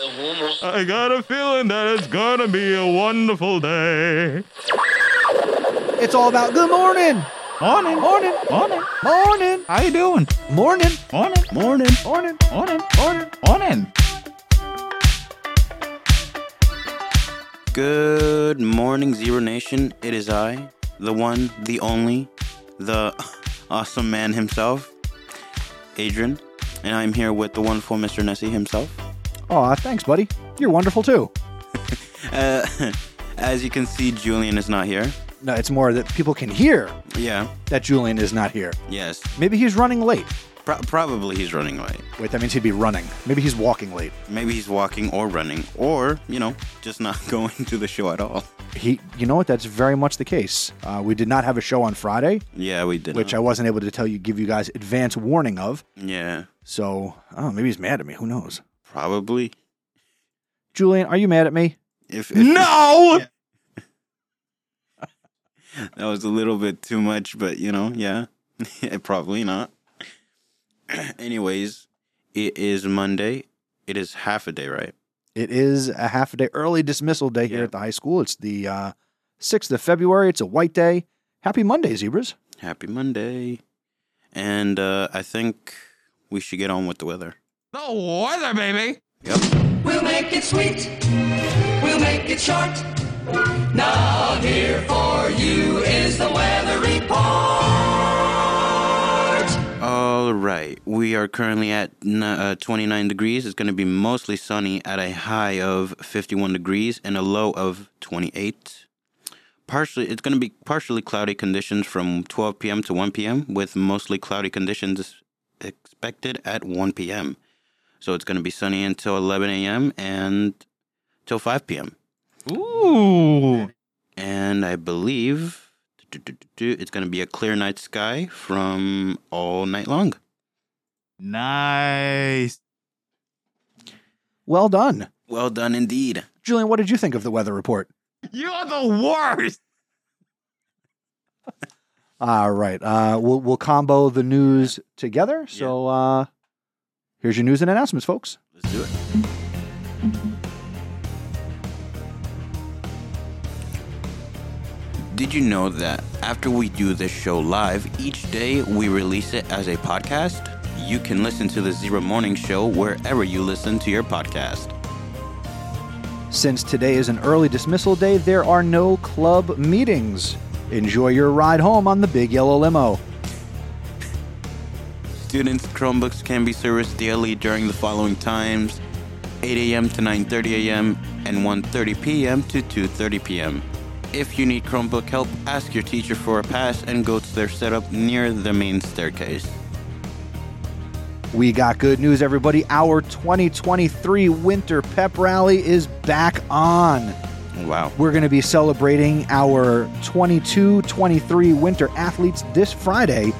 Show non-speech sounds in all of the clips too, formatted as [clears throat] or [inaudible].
I got a feeling that it's gonna be a wonderful day. It's all about good morning. Morning, Morning. morning. Morning. How you doing? Morning. Morning, Morning. Morning. morning, Morning. morning. Good morning, Zebra Nation. It is I, the one, the only, the [laughs] awesome man himself, Adrian, and I'm here with the wonderful Mr. Nesi himself. Aw, thanks, buddy. You're wonderful too. [laughs] Uh, as you can see, Julian is not here. No, it's more that people can hear Yeah, that Julian is not here. yes. Maybe he's running late. Pro- probably he's running late. Wait, that means he'd be running. Maybe he's walking late. Maybe he's walking or running, or, you know, just not [laughs] going to the show at all. He, you know what? That's very much the case. Uh, we did not have a show on Friday, Yeah, we did. which I wasn't able to tell you, give you guys advance warning of. Yeah, So, oh, maybe he's mad at me. Who knows? Probably. Julian, are you mad at me? If, if No! [laughs] that was a little bit too much, but you know, yeah, [laughs] probably not. [clears throat] Anyways, it is Monday. It is half a day, right? It is a half a day early dismissal day here Yeah. at the high school. It's the uh, 6th of February. It's a white day. Happy Monday, zebras. Happy Monday. And uh, I think we should get on with the weather. The weather, baby. Yep. We'll make it sweet. We'll make it short. Now here for you is the weather report. All right. We are currently at uh, 29 degrees. It's going to be mostly sunny at a high of 51 degrees and a low of 28. Partially, it's going to be partially cloudy conditions from 12 p.m. to 1 p.m. with mostly cloudy conditions expected at 1 p.m. So it's going to be sunny until 11 a.m. and till 5 p.m. Ooh. And I believe it's going to be a clear night sky from all night long. Nice. Well done. Well done indeed. Julian, what did you think of the weather report? You're the worst. [laughs] All right. Uh, we'll, we'll combo the news together. So uh, here's your news and announcements, folks. Let's do it. Did you know that after we do this show live, each day we release it as a podcast? You can listen to the Zebra Morning Show wherever you listen to your podcast. Since today is an early dismissal day, there are no club meetings. Enjoy your ride home on the big yellow limo. Students' Chromebooks can be serviced daily during the following times 8 a.m. to 9:30 a.m. and 1:30 p.m. to 2:30 p.m. If you need Chromebook help, ask your teacher for a pass and go to their setup near the main staircase. We got good news, everybody. Our 2023 Winter Pep Rally is back on. Wow. We're going to be celebrating our 22 23 Winter Athletes this Friday,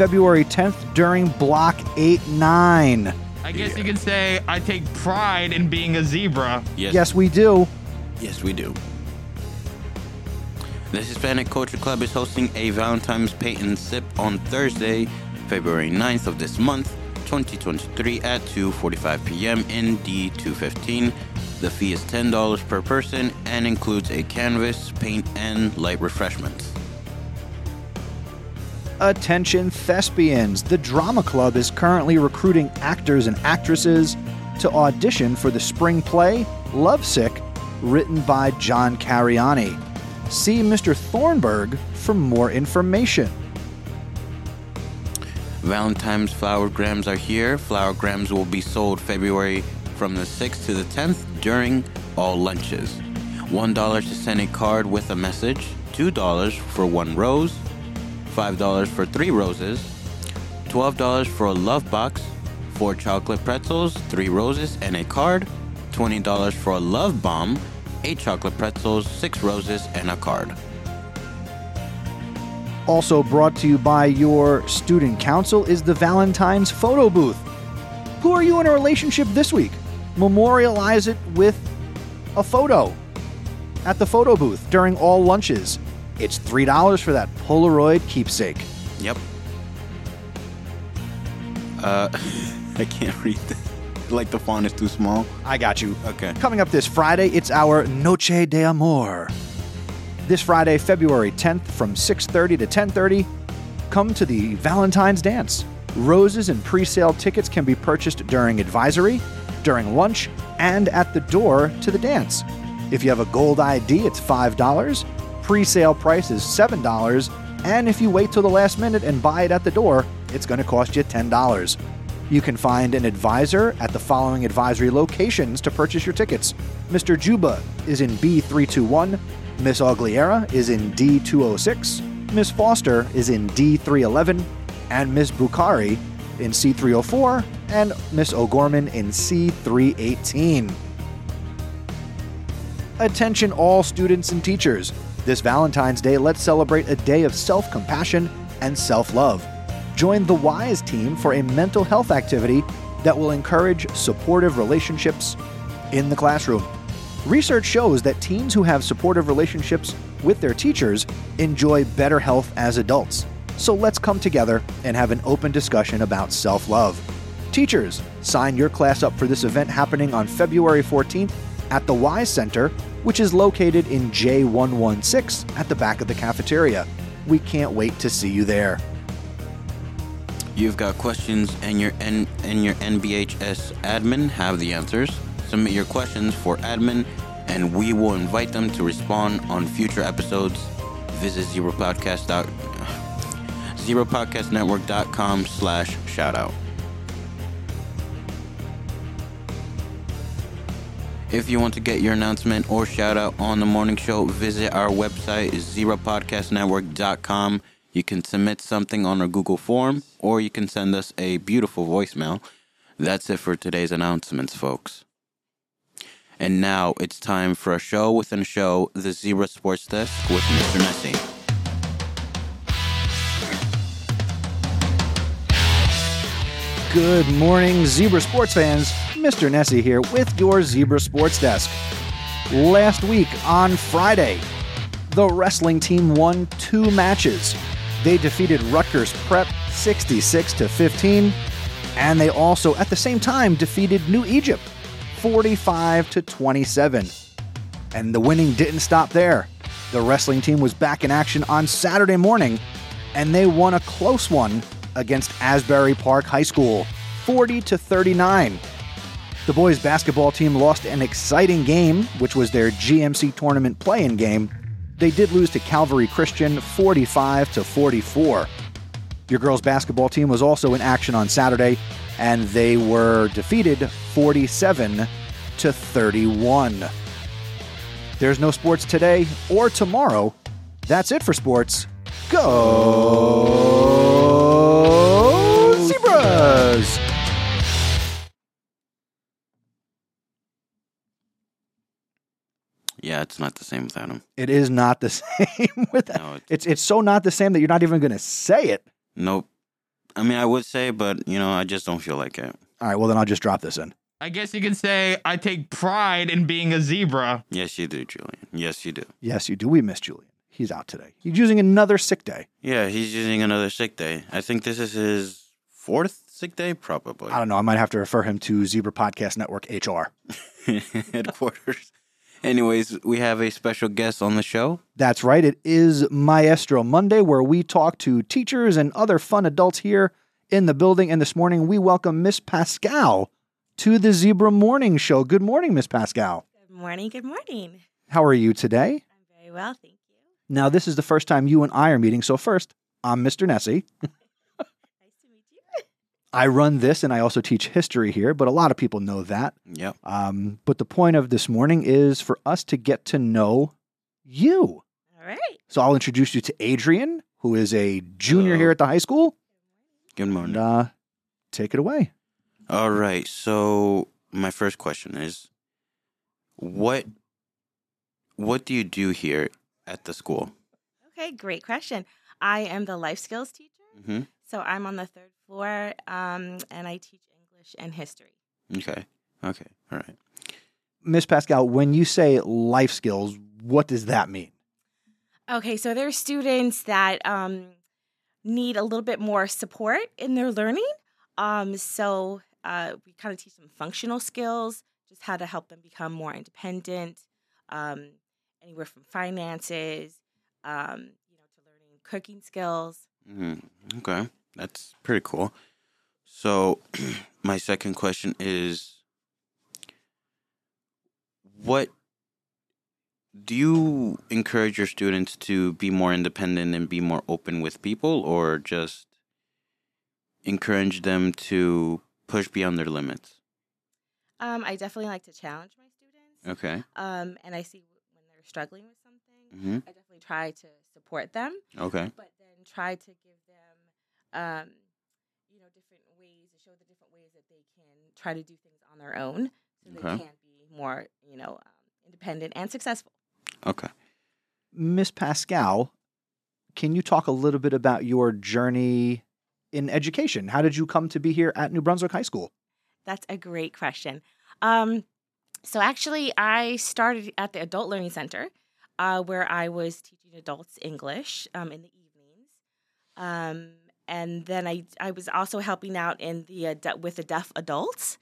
February 10th, during Block 8 9. I guess you could say I take pride in being a zebra. Yes. Yes, we do. Yes, we do. The Hispanic Culture Club is hosting a Valentine's Paint and Sip on Thursday, February 9th of this month, 2023 at 2:45 p.m. in D215. The fee is $10 per person and includes a canvas, paint, and light refreshments. Attention thespians. The Drama Club is currently recruiting actors and actresses to audition for the spring play Lovesick, written by John Cariani. See Mr. Thornburg for more information. Valentine's flower grams are here. Flower grams will be sold February from the 6th to the 10th during all lunches. $1 to send a card with a message, $2 for one rose, $5 for three roses, $12 for a love box, four chocolate pretzels, three roses, and a card, $20 for a love bomb, eight chocolate pretzels, six roses, and a card. Also brought to you by your student council is the Valentine's photo booth. Who are you in a relationship this week? Memorialize it with a photo at the photo booth during all lunches. It's $3 for that Polaroid keepsake. Yep. Uh, [laughs] I can't read this. like the font is too small. I got you. Okay. Coming up this Friday, it's our Noche de Amor. This Friday, February 10th from 6:30 to 10:30, come to the Valentine's dance. Roses and pre-sale tickets can be purchased during advisory, during lunch, and at the door to the dance. If you have a gold ID, it's $5. Pre-sale price is $7, and if you wait till the last minute and buy it at the door, it's going to cost you $10. You can find an advisor at the following advisory locations to purchase your tickets. Mr. Juba is in B321, Miss Agliera is in D206, Miss Foster is in D311, and Miss Bukhari in C304, and Miss O'Gorman in C318. Attention, all students and teachers. This Valentine's Day, let's celebrate a day of self compassion and self love. Join the WISE team for a mental health activity that will encourage supportive relationships in the classroom. Research shows that teens who have supportive relationships with their teachers enjoy better health as adults. So let's come together and have an open discussion about self love. Teachers, sign your class up for this event happening on February 14th at the WISE Center, which is located in J116 at the back of the cafeteria. We can't wait to see you there. You've got questions, and your N- and your NBHS admin have the answers. Submit your questions for admin, and we will invite them to respond on future episodes. Visit zebrapodcast dot zebrapodcastnetwork.com slash shoutout. If you want to get your announcement or shout out on the morning show, visit our website, zebrapodcastnetwork.com. You can submit something on our Google form or you can send us a beautiful voicemail. That's it for today's announcements, folks. And now it's time for a show within a show, the Zebra Sports Desk with Mr. Nesi. Good morning, Zebra Sports fans. Mr. Nesi here with your Zebra Sports Desk. Last week on Friday, the wrestling team won two matches. They defeated Rutgers Prep 66 to 15, and they also at the same time defeated New Egypt 45 to 27. And the winning didn't stop there. The wrestling team was back in action on Saturday morning, and they won a close one against Asbury Park High School, 40 to 39. The boys basketball team lost an exciting game, which was their GMC tournament play-in game. They did lose to Calvary Christian 45 to 44. Your girls basketball team was also in action on Saturday and they were defeated 47 to 31. There's no sports today or tomorrow. That's it for sports. Go it's not the same without him. It is not the [laughs] same with that. No, it's- It's it's so not the same that you're not even going to say it. Nope. I mean, I would say, but, you know, I just don't feel like it. All right, well then I'll just drop this in. I guess you can say I take pride in being a zebra. Yes, you do, Julian. Yes, you do. Yes, you do. We miss Julian. He's out today. He's using another sick day. Yeah, he's using another sick day. I think this is his fourth sick day, probably. I don't know. I might have to refer him to Zebra Podcast Network HR. [laughs] Headquarters. Anyways, we have a special guest on the show. That's right. It is Maestro Monday, where we talk to teachers and other fun adults here in the building. And this morning, we welcome Miss Pascal to the Zebra Morning Show. Good morning, Miss Pascal. Good morning. Good morning. How are you today? I'm very well, thank you. Now, this is the first time you and I are meeting. So, first, I'm Mr. Nesi. [laughs] Nice to meet you. I run this and I also teach history here, but a lot of people know that. Yep. Um, but the point of this morning is for us to get to know you. All right. So I'll introduce you to Adrian, who is a junior Hello. here at the high school. Good morning. And uh, take it away. All right. So my first question is, what what do you do here at the school? Okay, great question. I am the life skills teacher. Hmm So I'm on the third floor um, and I teach English and history. Okay. Okay. All right. Miss Pascal, when you say life skills, what does that mean? Okay, so there are students that um, need a little bit more support in their learning. Um, so uh, we kind of teach them functional skills, just how to help them become more independent, um, anywhere from finances, um, you know, to learning cooking skills. Mhm. Okay, that's pretty cool. So, [clears throat] my second question is what do you encourage your students to be more independent and be more open with people or just encourage them to push beyond their limits? Um, I definitely like to challenge my students. Okay. Um, and I see when they're struggling with something, Mhm. I definitely try to support them. Okay. but then try to give them, um, you know, different ways to show the different ways that they can try to do things on their own, so they can be more, you know, um, independent and successful. Okay. Miss Pascal, can you talk a little bit about your journey in education? How did you come to be here at New Brunswick High School? That's a great question. Um, so actually, I started at the Adult Learning Center, uh, where I was teaching adults English um, in the evenings, um, and then I I was also helping out in the uh, with the deaf adults,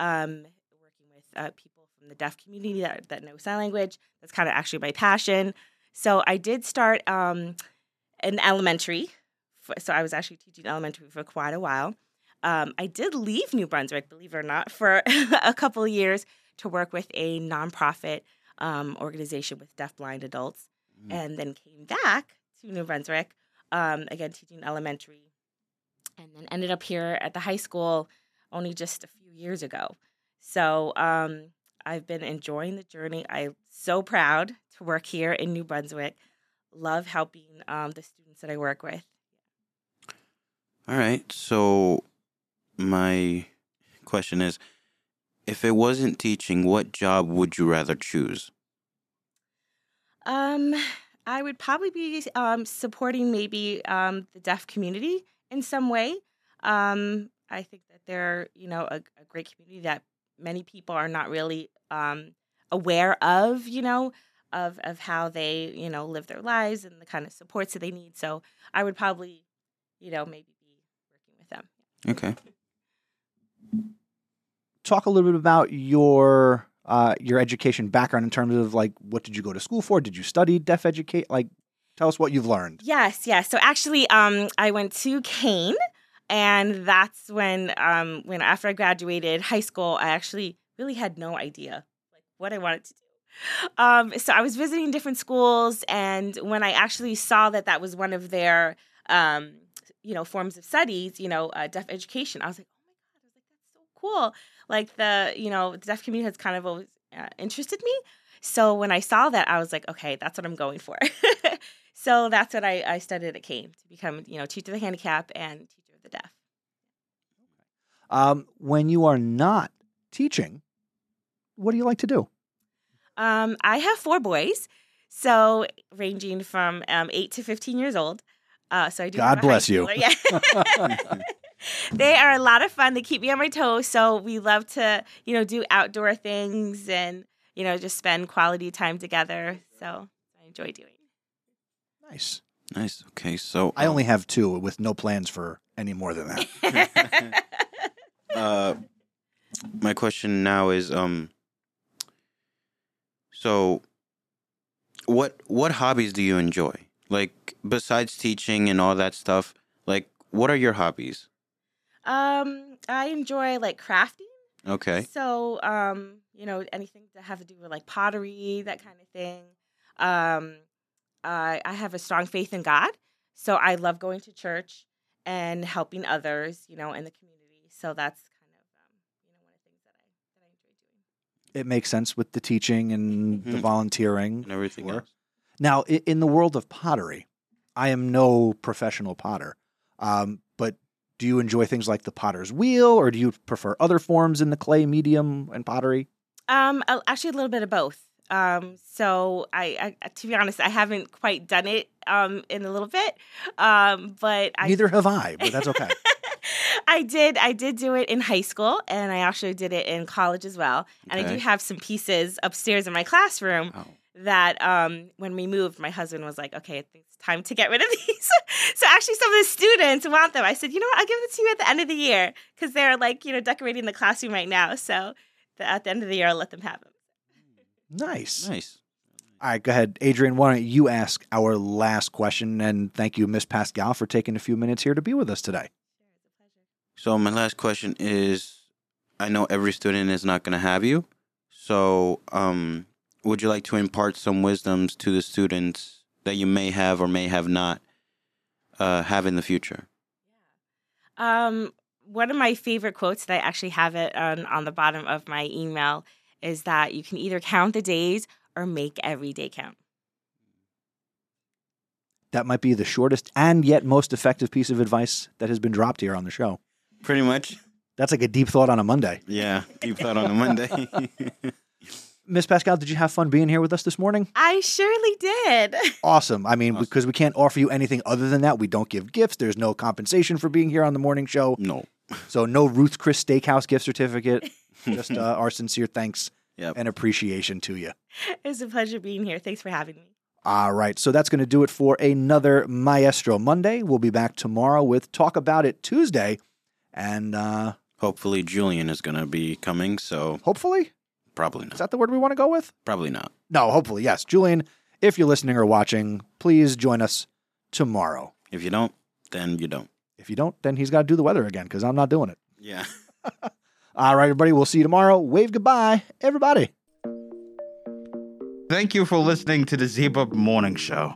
um, working with uh, people from the deaf community that that know sign language. That's kind of actually my passion. So I did start um, in elementary. So I was actually teaching elementary for quite a while. Um, I did leave New Brunswick, believe it or not, for [laughs] a couple of years to work with a nonprofit um, organization with deafblind adults, Mm. and then came back to New Brunswick, um, again teaching elementary, and then ended up here at the high school only just a few years ago. So um, I've been enjoying the journey. I'm so proud to work here in New Brunswick. Love helping um, the students that I work with. All right. So, my question is if it wasn't teaching, what job would you rather choose? Um, I would probably be um, supporting maybe um, the deaf community in some way. Um, I think that they're, you know, a, a great community that many people are not really um, aware of, you know, of of how they, you know, live their lives and the kind of supports that they need. So I would probably, you know, maybe be working with them. Okay. [laughs] Talk a little bit about your uh, your education background in terms of like what did you go to school for? Did you study deaf educate? Like, tell us what you've learned. Yes, yes. So actually, um, I went to Kean, and that's when, um, when after I graduated high school, I actually really had no idea like what I wanted to do. Um, so I was visiting different schools, and when I actually saw that that was one of their, um, you know, forms of studies, you know, uh, deaf education, I was like, oh my god, I was like, that's so cool. Like the, you know, the deaf community has kind of always uh, interested me. So when I saw that, I was like, okay, that's what I'm going for. [laughs] so that's what I, I studied at Kean to become, you know, teacher of the handicap and teacher of the deaf. Um, when you are not teaching, what do you like to do? Um, I have four boys, so ranging from um, eight to fifteen years old. Uh, so I do. God bless you. Yeah. [laughs] [laughs] they are a lot of fun. They keep me on my toes. So we love to, you know, do outdoor things and you know just spend quality time together. So I enjoy doing. Nice. Nice. Okay. So, I um, only have two with no plans for any more than that. [laughs] [laughs] uh, my question now is um so what what hobbies do you enjoy like besides teaching and all that stuff like what are your hobbies um, I enjoy like crafting. okay So, um, you know, anything to have to do with like pottery, that kind of thing. Um, I I have a strong faith in God, so I love going to church and helping others, you know, in the community. So that's kind of, um, you know, one of the things that I that I enjoy doing. it makes sense with the teaching and the Mhm. volunteering. and everything Sure. else Now, in the world of pottery, I am no professional potter, um, but do you enjoy things like the potter's wheel, or do you prefer other forms in the clay medium and pottery? Um, actually, a little bit of both. Um, so I, I, to be honest, I haven't quite done it um in a little bit. Um, but I Neither have I, but that's okay. [laughs] I did. I did do it in high school, and I actually did it in college as well. And I do have some pieces upstairs in my classroom oh that um, when we moved, my husband was like, "Okay, it's time to get rid of [laughs] these." so actually, some of the students want them. I said, "You know what? I'll give it to you at the end of the year because they're like, you know, decorating the classroom right now. So the, at the end of the year, I'll let them have them." Nice. Nice. All right, go ahead, Adrian. Why don't you ask our last question? And thank you, Miss Pascal, for taking a few minutes here to be with us today. So my last question is I know every student is not going to have you. So um would you like to impart some wisdoms to the students that you may have or may have not uh have in the future? Um, one of my favorite quotes that I actually have it on, on the bottom of my email is that you can either count the days or make every day count. That might be the shortest and yet most effective piece of advice that has been dropped here on the show. Pretty much. That's like a deep thought on a Monday. Yeah. Deep thought on a Monday. [laughs] Miss Pascal, did you have fun being here with us this morning? I surely did. [laughs] Awesome. I mean, Awesome. because we can't offer you anything other than that. We don't give gifts. There's no compensation for being here on the morning show. no. So no Ruth's Chris Steakhouse gift certificate. [laughs] Just uh, our sincere thanks Yep. and appreciation to you. It was a pleasure being here. Thanks for having me. All right. So that's going to do it for another Maestro Monday. We'll be back tomorrow with Talk About It Tuesday. And uh, Hopefully Julian is going to be coming, so hopefully, probably not. is that the word we want to go with? Probably not. No, hopefully, yes. Julian, if you're listening or watching, please join us tomorrow. If you don't, then you don't. If you don't, then he's got to do the weather again because I'm not doing it. Yeah. [laughs] [laughs] All right, everybody. We'll see you tomorrow. Wave goodbye, everybody. Thank you for listening to the Zebra Morning Show.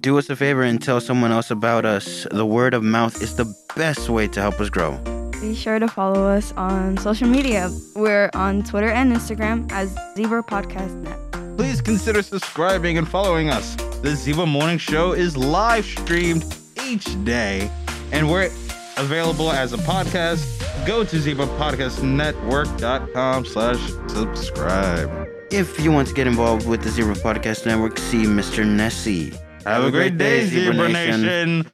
Do us a favor and tell someone else about us. The word of mouth is the best way to help us grow. Be sure to follow us on social media. We're on Twitter and Instagram as Zebra Podcast Net. Please consider subscribing and following us. The Zebra Morning Show is live streamed each day, and we're available as a podcast. Go to zebrapodcastnetwork.com slash subscribe. If you want to get involved with the Zebra Podcast Network, see Mr. Nesi. Have a great day, Zebra Nation.